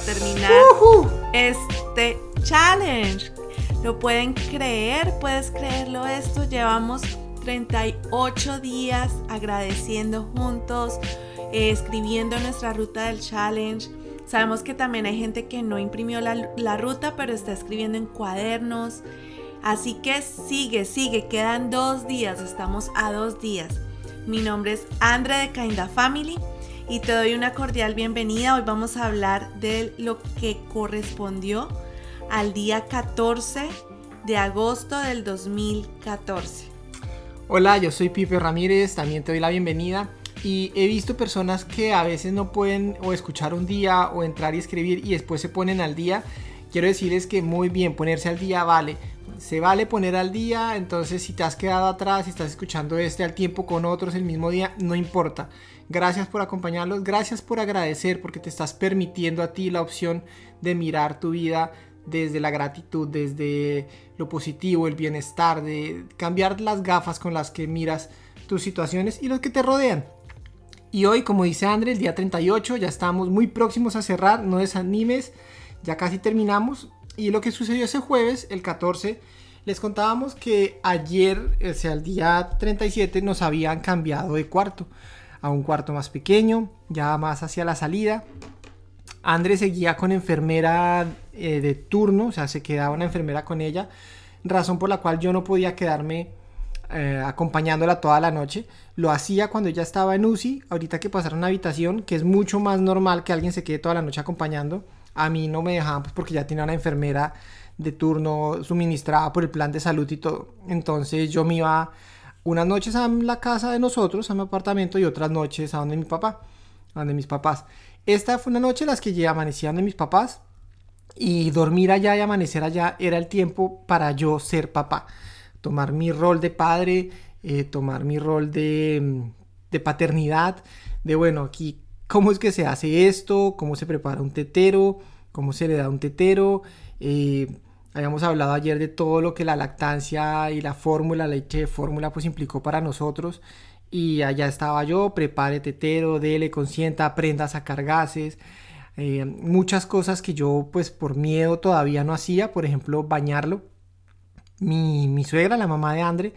terminar este challenge. ¿Lo pueden creer? ¿Puedes creerlo esto? Llevamos 38 días agradeciendo juntos, eh, escribiendo nuestra ruta del challenge. Sabemos que también hay gente que no imprimió la, la ruta, pero está escribiendo en cuadernos. Así que sigue, sigue, quedan dos días, estamos a dos días. Mi nombre es Andre de Kinda Family y te doy una cordial bienvenida. Hoy vamos a hablar de lo que correspondió al día 14 de agosto del 2014. Hola, yo soy Pipe Ramírez, también te doy la bienvenida. Y he visto personas que a veces no pueden o escuchar un día o entrar y escribir y después se ponen al día. Quiero decirles que muy bien, ponerse al día vale se vale poner al día, entonces si te has quedado atrás, si estás escuchando este al tiempo con otros el mismo día, no importa. Gracias por acompañarlos, gracias por agradecer porque te estás permitiendo a ti la opción de mirar tu vida desde la gratitud, desde lo positivo, el bienestar, de cambiar las gafas con las que miras tus situaciones y los que te rodean. Y hoy, como dice André, el día 38, ya estamos muy próximos a cerrar, no desanimes, ya casi terminamos. Y lo que sucedió ese jueves, el 14, les contábamos que ayer, o sea, el día 37, nos habían cambiado de cuarto a un cuarto más pequeño, ya más hacia la salida. Andrés seguía con enfermera eh, de turno, o sea, se quedaba una enfermera con ella, razón por la cual yo no podía quedarme eh, acompañándola toda la noche. Lo hacía cuando ella estaba en UCI, ahorita que pasara una habitación, que es mucho más normal que alguien se quede toda la noche acompañando a mí no me dejaban pues, porque ya tenía una enfermera de turno suministrada por el plan de salud y todo. Entonces yo me iba unas noches a la casa de nosotros, a mi apartamento, y otras noches a donde mi papá, a donde mis papás. Esta fue una noche en las que ya amanecían de mis papás y dormir allá y amanecer allá era el tiempo para yo ser papá. Tomar mi rol de padre, eh, tomar mi rol de, de paternidad, de bueno, aquí cómo es que se hace esto, cómo se prepara un tetero, cómo se le da un tetero. Eh, habíamos hablado ayer de todo lo que la lactancia y la fórmula, la leche de fórmula, pues implicó para nosotros. Y allá estaba yo, prepare tetero, dele, consienta, aprenda a sacar gases. Eh, muchas cosas que yo pues por miedo todavía no hacía, por ejemplo bañarlo. Mi, mi suegra, la mamá de Andre,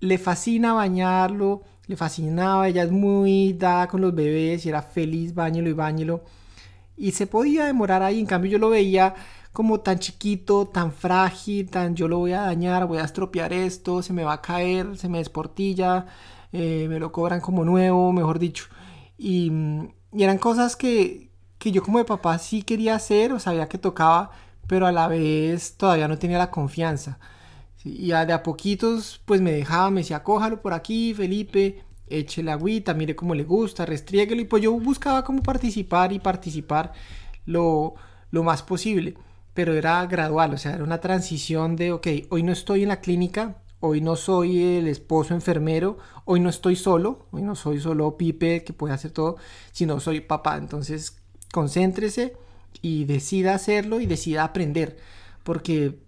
le fascina bañarlo, le fascinaba, ella es muy dada con los bebés y era feliz, bañelo y bañelo. Y se podía demorar ahí, en cambio yo lo veía como tan chiquito, tan frágil, tan yo lo voy a dañar, voy a estropear esto, se me va a caer, se me desportilla, eh, me lo cobran como nuevo, mejor dicho. Y, y eran cosas que, que yo como de papá sí quería hacer o sabía que tocaba, pero a la vez todavía no tenía la confianza. Y de a poquitos, pues me dejaba, me decía, cójalo por aquí, Felipe, échele agüita, mire cómo le gusta, restriéguelo. Y pues yo buscaba cómo participar y participar lo, lo más posible. Pero era gradual, o sea, era una transición de, ok, hoy no estoy en la clínica, hoy no soy el esposo enfermero, hoy no estoy solo, hoy no soy solo Pipe que puede hacer todo, sino soy papá. Entonces, concéntrese y decida hacerlo y decida aprender. Porque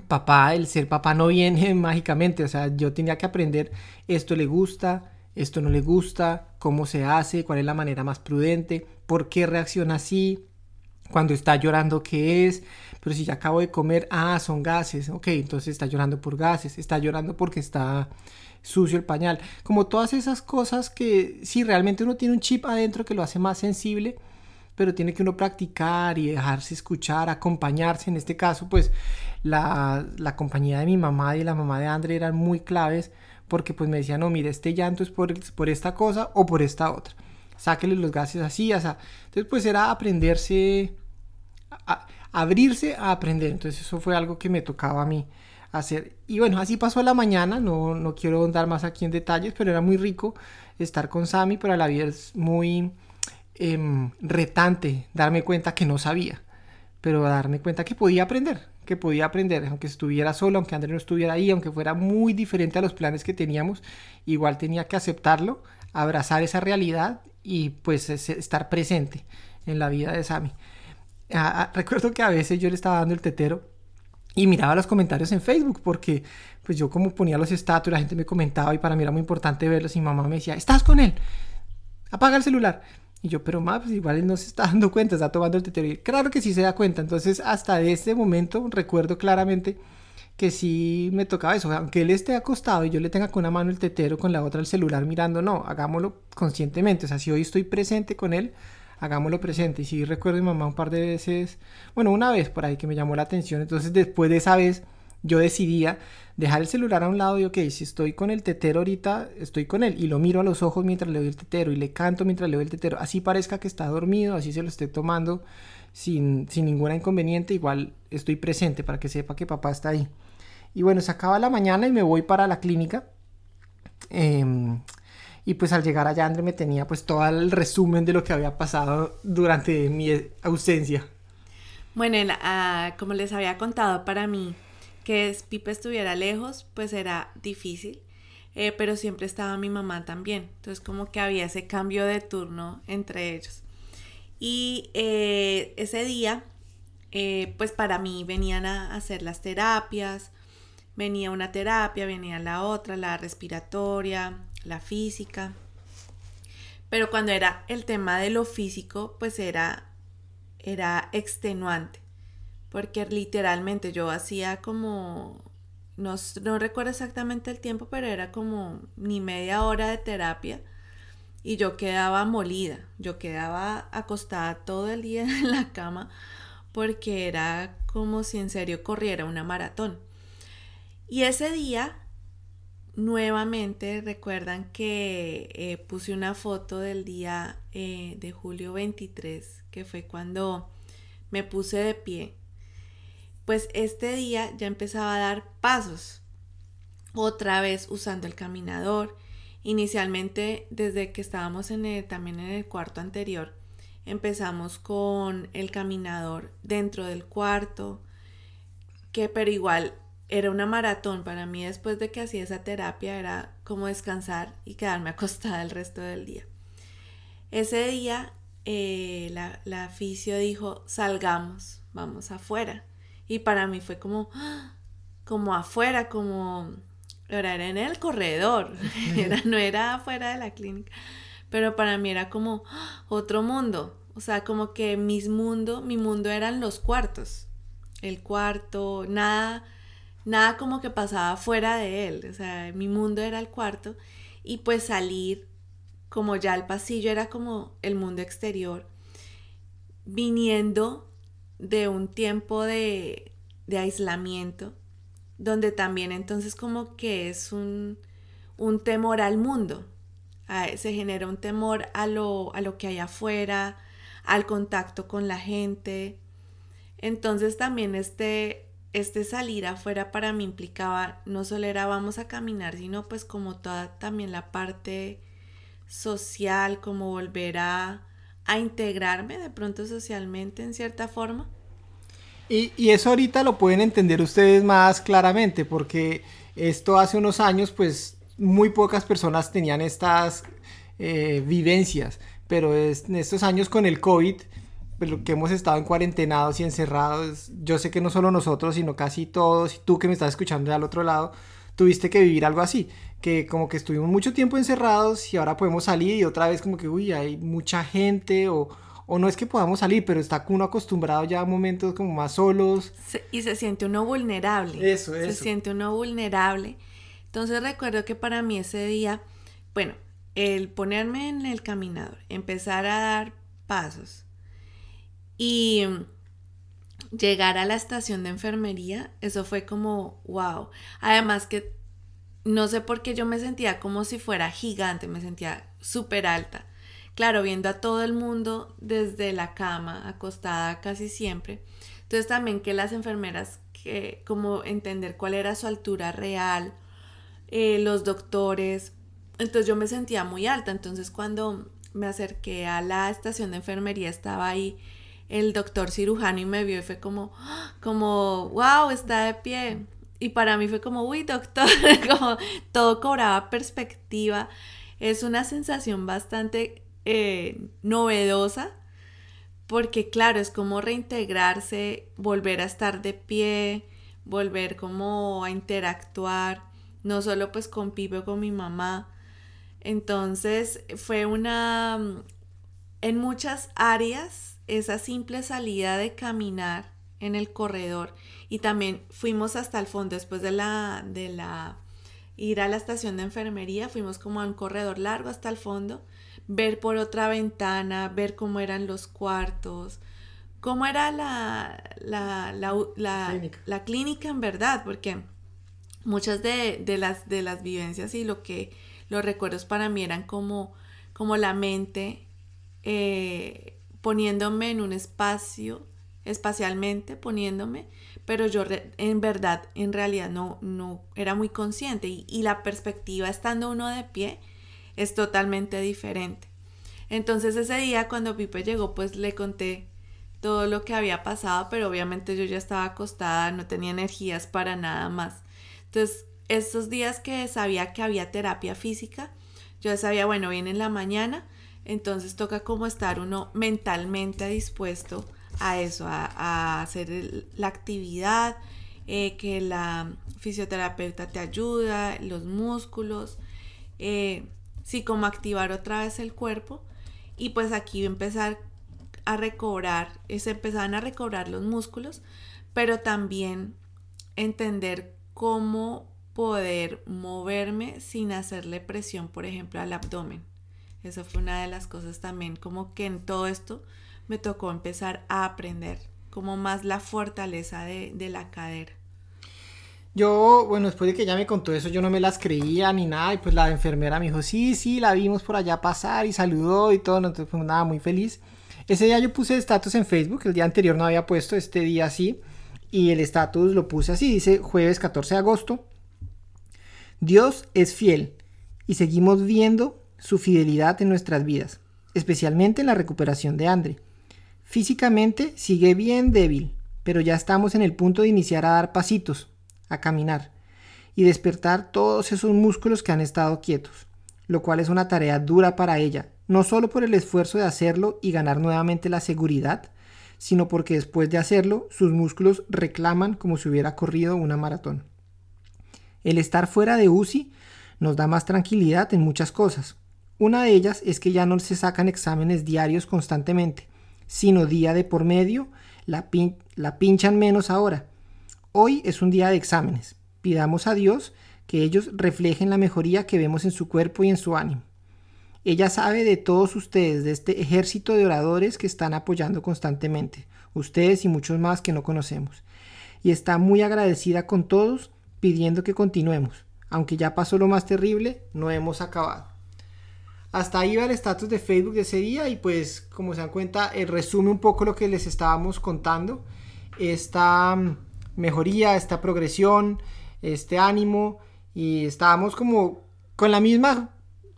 papá, el ser papá no viene mágicamente, o sea, yo tenía que aprender esto le gusta, esto no le gusta, cómo se hace, cuál es la manera más prudente, por qué reacciona así, cuando está llorando qué es, pero si ya acabo de comer, ah, son gases, ok, entonces está llorando por gases, está llorando porque está sucio el pañal, como todas esas cosas que si realmente uno tiene un chip adentro que lo hace más sensible, pero tiene que uno practicar y dejarse escuchar, acompañarse. En este caso, pues la, compañía de mi mamá y la mamá de André eran muy claves porque pues me decían, no, mire, este llanto es por, por esta cosa o por esta otra. Sáquele los gases así, sea. Entonces pues era aprenderse, a, abrirse a aprender. Entonces eso fue algo que me tocaba a mí hacer. Y bueno, así pasó la mañana, no, no quiero andar más aquí en detalles, pero era muy rico estar con Sammy, pero a la vez muy Em, retante darme cuenta que no sabía, pero darme cuenta que podía aprender, que podía aprender, aunque estuviera solo, aunque André no estuviera ahí, aunque fuera muy diferente a los planes que teníamos, igual tenía que aceptarlo, abrazar esa realidad y pues estar presente en la vida de Sammy. Ah, ah, recuerdo que a veces yo le estaba dando el tetero y miraba los comentarios en Facebook porque pues yo como ponía los estatus, la gente me comentaba y para mí era muy importante verlos y mamá me decía, ¿estás con él? Apaga el celular. Y yo, pero más, pues igual él no se está dando cuenta, está tomando el tetero. Y claro que sí se da cuenta. Entonces, hasta ese momento recuerdo claramente que sí me tocaba eso. Aunque él esté acostado y yo le tenga con una mano el tetero, con la otra el celular mirando, no, hagámoslo conscientemente. O sea, si hoy estoy presente con él, hagámoslo presente. Y sí recuerdo a mi mamá un par de veces, bueno, una vez por ahí que me llamó la atención. Entonces después de esa vez yo decidía dejar el celular a un lado y ok, si estoy con el tetero ahorita, estoy con él y lo miro a los ojos mientras le doy el tetero y le canto mientras le doy el tetero. Así parezca que está dormido, así se lo esté tomando sin, sin ninguna inconveniente, igual estoy presente para que sepa que papá está ahí. Y bueno, se acaba la mañana y me voy para la clínica. Em, y pues al llegar allá André me tenía pues todo el resumen de lo que había pasado durante mi ausencia. Bueno, ah, como les había contado, para mí que Pipe estuviera lejos pues era difícil, eh, pero siempre estaba mi mamá también. Entonces como que había ese cambio de turno entre ellos. Y eh, ese día eh, pues para mí venían a hacer las terapias, venía una terapia, venía la otra, la respiratoria, la física. Pero cuando era el tema de lo físico, pues era, era extenuante. Porque literalmente yo hacía como, no, no recuerdo exactamente el tiempo, pero era como ni media hora de terapia y yo quedaba molida, yo quedaba acostada todo el día en la cama porque era como si en serio corriera una maratón. Y ese día Nuevamente recuerdan que eh, puse una foto del día eh, de julio 23, que fue cuando me puse de pie. Pues este día ya empezaba a dar pasos, otra vez usando el caminador. Inicialmente, desde que estábamos en el, también en el cuarto anterior, empezamos con el caminador dentro del cuarto, que pero igual era una maratón para mí después de que hacía esa terapia, era como descansar y quedarme acostada el resto del día. Ese día eh, la, la aficio dijo, salgamos, vamos afuera. Y para mí fue como, como afuera, como, era en el corredor, era, no era afuera de la clínica, pero para mí era como otro mundo, o sea, como que mis mundo, mi mundo eran los cuartos, el cuarto, nada nada como que pasaba fuera de él, o sea, mi mundo era el cuarto y pues salir como ya el pasillo era como el mundo exterior, viniendo de un tiempo de, de aislamiento, donde también entonces como que es un, un temor al mundo, se genera un temor a lo, a lo que hay afuera, al contacto con la gente. Entonces también este, este salir afuera para mí implicaba no solo era vamos a caminar, sino pues como toda también la parte social, como volver a, integrarme de pronto socialmente en cierta forma. Y, eso ahorita lo pueden entender ustedes más claramente, porque esto hace unos años pues muy pocas personas tenían estas eh, vivencias, pero en estos años con el COVID pues, que hemos estado en cuarentenados y encerrados, yo sé que no solo nosotros, sino casi todos, y tú que me estás escuchando al otro lado, tuviste que vivir algo así, que como que estuvimos mucho tiempo encerrados y ahora podemos salir y otra vez como que, uy, hay mucha gente o, o no es que podamos salir, pero está uno acostumbrado ya a momentos como más solos. y se siente uno vulnerable. Eso, eso. Se siente uno vulnerable. Entonces recuerdo que para mí ese día, bueno, el ponerme en el caminador, empezar a dar pasos, y llegar a la estación de enfermería, eso fue como, wow. Además que no sé por qué yo me sentía como si fuera gigante, me sentía súper alta. Claro, viendo a todo el mundo desde la cama, acostada casi siempre. Entonces también que las enfermeras, que como entender cuál era su altura real, eh, los doctores. Entonces yo me sentía muy alta. Entonces cuando me acerqué a la estación de enfermería estaba ahí el doctor cirujano y me vio y fue como, como, wow, está de pie. Y para mí fue como, uy, doctor, como todo cobraba perspectiva. Es una sensación bastante eh, novedosa porque claro, es como reintegrarse, volver a estar de pie, volver como a interactuar, no solo pues con Pipe o con mi mamá. Entonces fue una, en muchas áreas, esa simple salida de caminar en el corredor y también fuimos hasta el fondo después de la, de la, ir a la estación de enfermería, fuimos como a un corredor largo hasta el fondo, ver por otra ventana, ver cómo eran los cuartos, cómo era la, la, la, clínica. en verdad, porque muchas de, las, de las vivencias y lo que los recuerdos para mí eran como, como la mente eh, poniéndome en un espacio, espacialmente poniéndome, pero yo en verdad, en realidad no, no era muy consciente y, y la perspectiva estando uno de pie es totalmente diferente. Entonces ese día cuando Pipe llegó, pues le conté todo lo que había pasado, pero obviamente yo ya estaba acostada, no tenía energías para nada más. Entonces, estos días que sabía que había terapia física, yo sabía, bueno, viene en la mañana, entonces toca como estar uno mentalmente dispuesto a eso, a, hacer la actividad, eh, que la fisioterapeuta te ayuda, los músculos, eh, sí, como activar otra vez el cuerpo. Y pues aquí empezar a recobrar, se empezaban a recobrar los músculos, pero también entender cómo poder moverme sin hacerle presión, por ejemplo, al abdomen. Eso fue una de las cosas también, como que en todo esto me tocó empezar a aprender, como más la fortaleza de, de la cadera. Yo, bueno, después de que ella me contó eso, yo no me las creía ni nada. Y pues la enfermera me dijo, sí, sí, la vimos por allá pasar y saludó y todo. Entonces, pues nada, muy feliz. Ese día yo puse estatus en Facebook, el día anterior no había puesto, este día sí, y el estatus lo puse así, dice jueves 14 de agosto. Dios es fiel y seguimos viendo su fidelidad en nuestras vidas, especialmente en la recuperación de Andre. Físicamente sigue bien débil, pero ya estamos en el punto de iniciar a dar pasitos, a caminar y despertar todos esos músculos que han estado quietos, lo cual es una tarea dura para ella, no solo por el esfuerzo de hacerlo y ganar nuevamente la seguridad, sino porque después de hacerlo sus músculos reclaman como si hubiera corrido una maratón. El estar fuera de UCI nos da más tranquilidad en muchas cosas. Una de ellas es que ya no se sacan exámenes diarios constantemente, sino día de por medio, la, la pinchan menos ahora. Hoy es un día de exámenes. Pidamos a Dios que ellos reflejen la mejoría que vemos en su cuerpo y en su ánimo. Ella sabe de todos ustedes, de este ejército de oradores que están apoyando constantemente, ustedes y muchos más que no conocemos. Y está muy agradecida con todos, pidiendo que continuemos. Aunque ya pasó lo más terrible, no hemos acabado. Hasta ahí va el estatus de Facebook de ese día y pues como se dan cuenta, el resume un poco lo que les estábamos contando. Esta mm, mejoría, esta progresión, este ánimo y estábamos como con la misma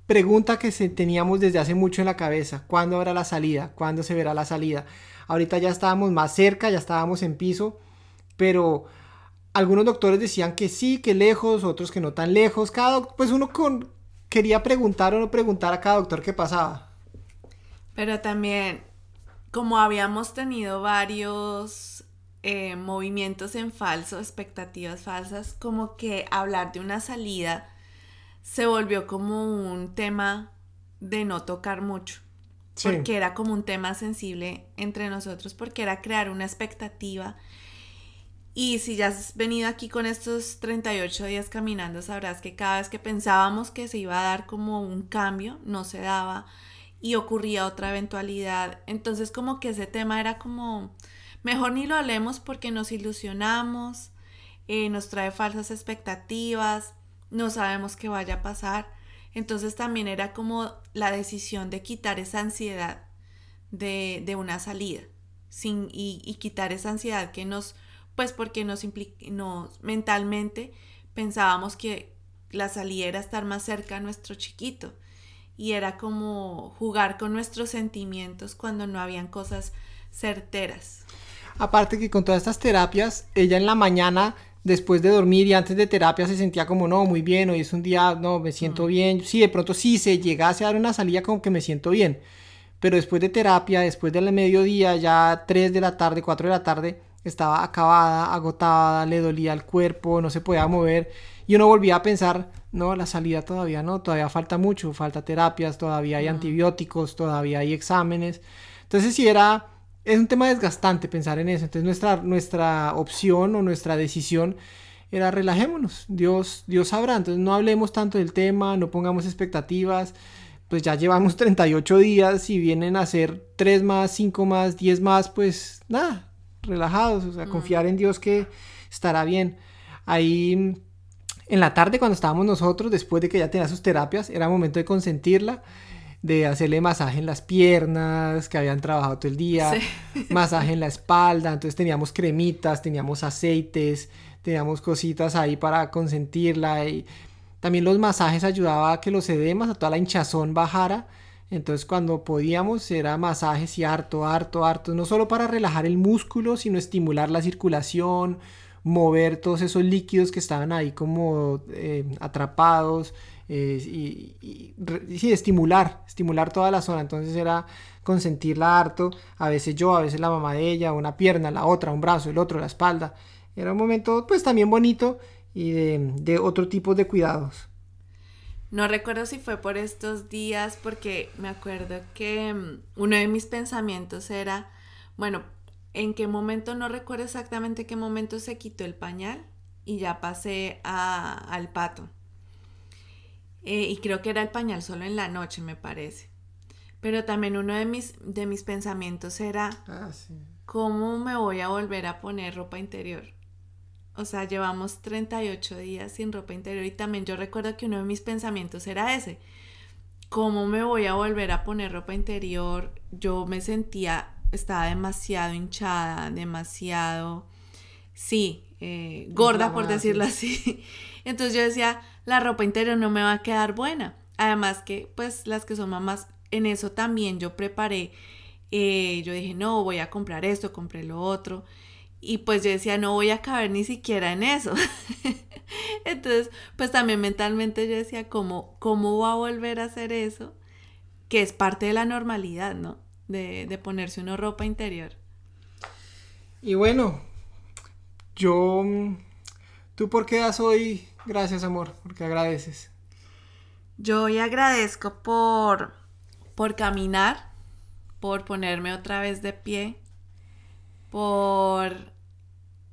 pregunta que teníamos desde hace mucho en la cabeza, ¿cuándo habrá la salida? ¿Cuándo se verá la salida? Ahorita ya estábamos más cerca, ya estábamos en piso, pero algunos doctores decían que sí, que lejos, otros que no tan lejos. Cada, pues uno con, quería preguntar o no preguntar a cada doctor qué pasaba. Pero también, como habíamos tenido varios eh, movimientos en falso, expectativas falsas, como que hablar de una salida se volvió como un tema de no tocar mucho. Porque era como un tema sensible entre nosotros, porque era crear una expectativa. Y si ya has venido aquí con estos 38 días caminando, sabrás que cada vez que pensábamos que se iba a dar como un cambio, no se daba y ocurría otra eventualidad. Entonces como que ese tema era como, mejor ni lo hablemos porque nos ilusionamos, eh, nos trae falsas expectativas no sabemos qué vaya a pasar. Entonces también era como la decisión de quitar esa ansiedad de, una salida sin, y, quitar esa ansiedad que nos, pues porque nos, nos mentalmente pensábamos que la salida era estar más cerca a nuestro chiquito y era como jugar con nuestros sentimientos cuando no habían cosas certeras. Aparte que con todas estas terapias, ella en la mañana después de dormir y antes de terapia se sentía como, no, muy bien, hoy es un día, no, me siento bien. Sí, de pronto sí se llegase a dar una salida como que me siento bien. Pero después de terapia, después del mediodía, ya 3 de la tarde, 4 de la tarde, estaba acabada, agotada, le dolía el cuerpo, no se podía mover. Y uno volvía a pensar, no, la salida todavía no, todavía falta mucho, falta terapias, todavía hay antibióticos, todavía hay exámenes. Entonces sí era, es un tema desgastante pensar en eso. Entonces nuestra, nuestra opción o nuestra decisión era relajémonos, Dios, Dios sabrá. Entonces no hablemos tanto del tema, no pongamos expectativas. Pues ya llevamos 38 días y vienen a ser 3 más, 5 más, 10 más, pues nada, relajados, o sea, confiar en Dios que estará bien. Ahí en la tarde cuando estábamos nosotros, después de que ya tenía sus terapias, era momento de consentirla, de hacerle masaje en las piernas, que habían trabajado todo el día, masaje en la espalda, entonces teníamos cremitas, teníamos aceites, teníamos cositas ahí para consentirla y también los masajes ayudaba a que los edemas, a toda la hinchazón bajara. Entonces cuando podíamos era masajes y harto, harto, harto, no solo para relajar el músculo, sino estimular la circulación, mover todos esos líquidos que estaban ahí como eh, atrapados eh, y, y, estimular, estimular toda la zona. Entonces era consentirla harto, a veces yo, a veces la mamá de ella, una pierna, la otra, un brazo, el otro, la espalda. Era un momento pues también bonito y de otro tipo de cuidados. No recuerdo si fue por estos días porque me acuerdo que mm, uno de mis pensamientos era, bueno, en qué momento, no recuerdo exactamente qué momento se quitó el pañal y ya pasé al pato. Eh, y creo que era el pañal solo en la noche, me parece. Pero también uno de mis, de mis pensamientos era, ah, ¿cómo me voy a volver a poner ropa interior? O sea, llevamos 38 días sin ropa interior y también yo recuerdo que uno de mis pensamientos era ese. ¿Cómo me voy a volver a poner ropa interior? Yo me sentía estaba demasiado hinchada, demasiado, sí, eh, gorda por decirlo así. Entonces yo decía, la ropa interior no me va a quedar buena. Además que pues las que son mamás, en eso también yo preparé, eh, yo dije, no, voy a comprar esto, compré lo otro. Y pues yo decía, no voy a caber ni siquiera en eso. Entonces, pues también mentalmente yo decía, ¿cómo, ¿cómo va a volver a hacer eso? Que es parte de la normalidad, ¿no? de, ponerse una ropa interior. Y bueno, yo... ¿Tú por qué das hoy gracias, amor? Porque agradeces. Yo hoy agradezco por, por caminar, por ponerme otra vez de pie, por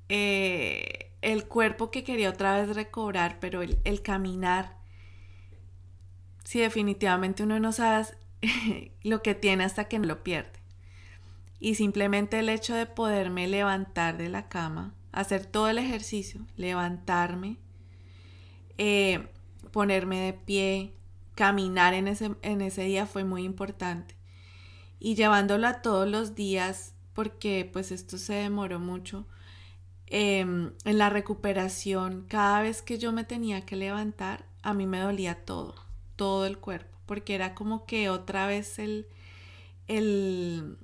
eh, el cuerpo que quería otra vez recobrar, pero el, el caminar, si definitivamente uno no sabe lo que tiene hasta que no lo pierde. Y simplemente el hecho de poderme levantar de la cama, hacer todo el ejercicio, levantarme, eh, ponerme de pie, caminar en ese, en ese día fue muy importante. Y llevándolo a todos los días, porque pues esto se demoró mucho, em, en la recuperación, cada vez que yo me tenía que levantar, a mí me dolía todo, todo el cuerpo porque era como que otra vez el, el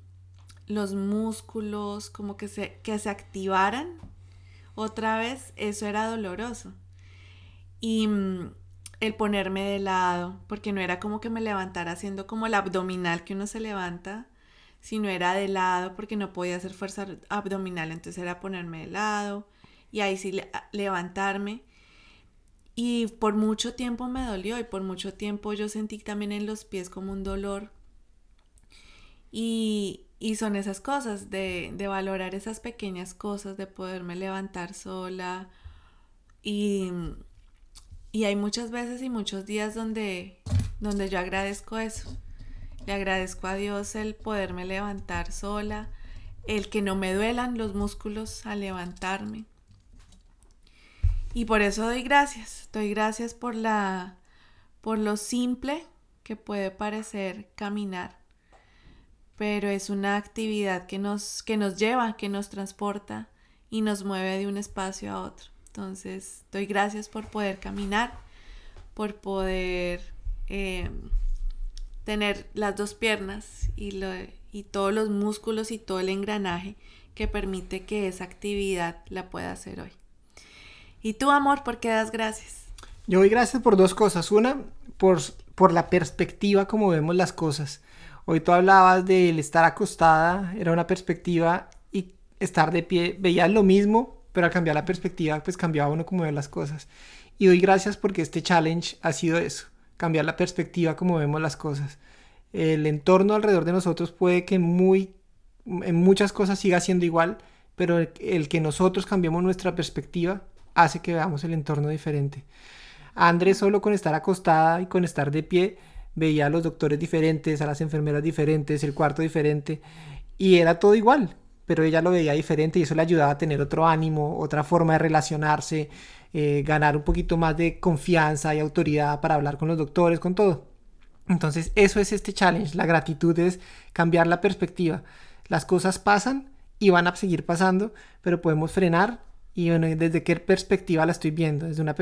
los músculos como que se, que se activaran otra vez, eso era doloroso. Y mm, el ponerme de lado, porque no era como que me levantara haciendo como el abdominal que uno se levanta, sino era de lado porque no podía hacer fuerza abdominal, entonces era ponerme de lado y ahí sí levantarme y por mucho tiempo me dolió y por mucho tiempo yo sentí también en los pies como un dolor. Y, son esas cosas, de, valorar esas pequeñas cosas, de poderme levantar sola. Y, hay muchas veces y muchos días donde, donde yo agradezco eso. Le agradezco a Dios el poderme levantar sola, el que no me duelan los músculos al levantarme. Y por eso doy gracias, doy gracias por la por lo simple que puede parecer caminar, pero es una actividad que nos que nos lleva, que nos transporta y nos mueve de un espacio a otro. Entonces, doy gracias por poder caminar, por poder eh, tener las dos piernas y, lo, y todos los músculos y todo el engranaje que permite que esa actividad la pueda hacer hoy. ¿Y tú, amor, por qué das gracias? Yo doy gracias por dos cosas. Una, por, por la perspectiva como vemos las cosas. Hoy tú hablabas del estar acostada, era una perspectiva y estar de pie, veías lo mismo, pero al cambiar la perspectiva, pues cambiaba uno como ve las cosas. Y doy gracias porque este challenge ha sido eso, cambiar la perspectiva como vemos las cosas. El entorno alrededor de nosotros puede que muy, en muchas cosas siga siendo igual, pero el, que nosotros cambiemos nuestra perspectiva hace que veamos el entorno diferente. Andrés solo con estar acostada y con estar de pie veía a los doctores diferentes, a las enfermeras diferentes, el cuarto diferente y era todo igual, pero ella lo veía diferente y eso le ayudaba a tener otro ánimo, otra forma de relacionarse, eh, ganar un poquito más de confianza y autoridad para hablar con los doctores, con todo. Entonces eso es este challenge, la gratitud es cambiar la perspectiva. Las cosas pasan y van a seguir pasando, pero podemos frenar y bueno, desde qué perspectiva la estoy viendo, desde una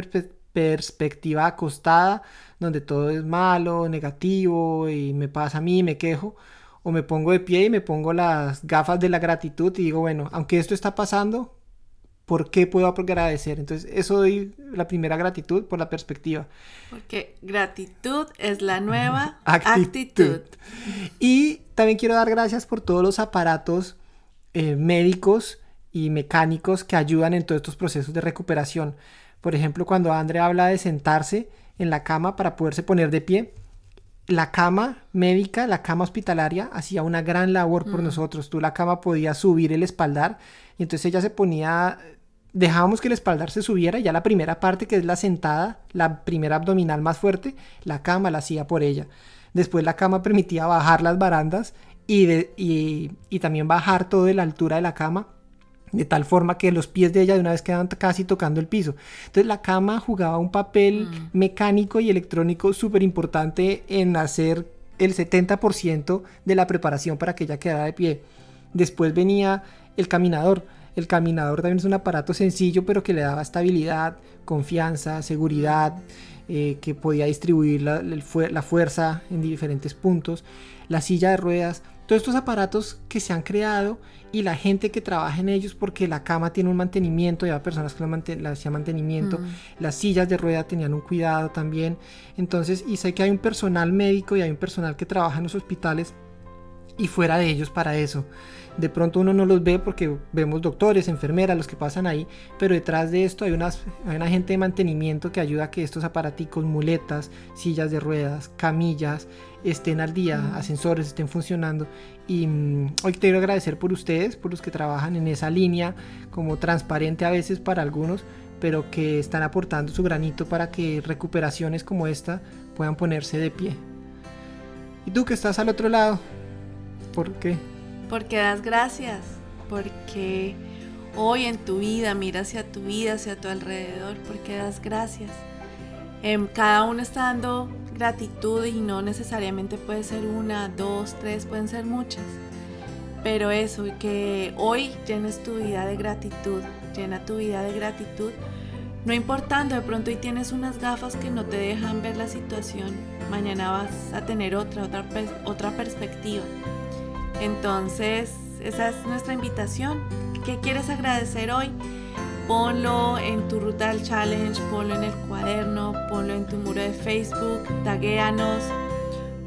perspectiva acostada, donde todo es malo, negativo y me pasa a mí, me quejo, o me pongo de pie y me pongo las gafas de la gratitud y digo, bueno, aunque esto está pasando, ¿por qué puedo agradecer? Entonces, eso doy la primera gratitud por la perspectiva. Porque gratitud es la nueva actitud. Y también quiero dar gracias por todos los aparatos eh, médicos y mecánicos que ayudan en todos estos procesos de recuperación. Por ejemplo, cuando André habla de sentarse en la cama para poderse poner de pie, la cama médica, la cama hospitalaria, hacía una gran labor por mm. nosotros. Tú la cama podías subir el espaldar y entonces ella se ponía, dejábamos que el espaldar se subiera y ya la primera parte que es la sentada, la primera abdominal más fuerte, la cama la hacía por ella. Después la cama permitía bajar las barandas y, y, y también bajar toda la altura de la cama de tal forma que los pies de ella de una vez quedaban casi tocando el piso. Entonces la cama jugaba un papel mm. mecánico y electrónico súper importante en hacer el 70% de la preparación para que ella quedara de pie. Después venía el caminador. El caminador también es un aparato sencillo pero que le daba estabilidad, confianza, seguridad, eh, que podía distribuir la, la fuerza en diferentes puntos. La silla de ruedas, todos estos aparatos que se han creado y la gente que trabaja en ellos porque la cama tiene un mantenimiento, ya personas que le hacían mantenimiento, mm. las sillas de rueda tenían un cuidado también. Entonces, y sé que hay un personal médico y hay un personal que trabaja en los hospitales y fuera de ellos para eso. De pronto uno no los ve porque vemos doctores, enfermeras, los que pasan ahí, pero detrás de esto hay, unas, hay una gente de mantenimiento que ayuda a que estos aparaticos, muletas, sillas de ruedas, camillas, estén al día, ascensores estén funcionando. Y mm, hoy quiero agradecer por ustedes, por los que trabajan en esa línea, como transparente a veces para algunos, pero que están aportando su granito para que recuperaciones como esta puedan ponerse de pie. ¿Y tú que estás al otro lado? ¿Por qué? Porque das gracias, porque hoy en tu vida mira hacia tu vida, hacia tu alrededor, porque das gracias. Em, cada uno está dando gratitud y no necesariamente puede ser una, dos, tres, pueden ser muchas. Pero eso, que hoy llenes tu vida de gratitud, llena tu vida de gratitud, no importando, de pronto hoy tienes unas gafas que no te dejan ver la situación, mañana vas a tener otra, otra, otra perspectiva. Entonces, esa es nuestra invitación. ¿Qué quieres agradecer hoy? ponlo en tu ruta del challenge, ponlo en el cuaderno, ponlo en tu muro de Facebook, taguéanos,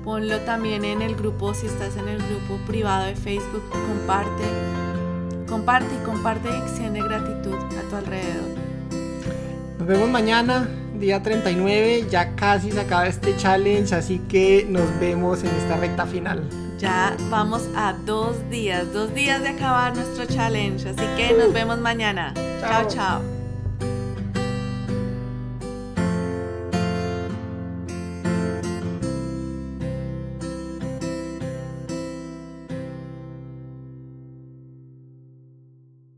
ponlo también en el grupo, si estás en el grupo privado de Facebook, comparte, comparte y comparte y de gratitud a tu alrededor. Nos vemos mañana, día 39, ya casi se acaba este challenge, así que nos vemos en esta recta final. Ya vamos a dos días, dos días de acabar nuestro challenge, así que nos vemos mañana. chao. chao.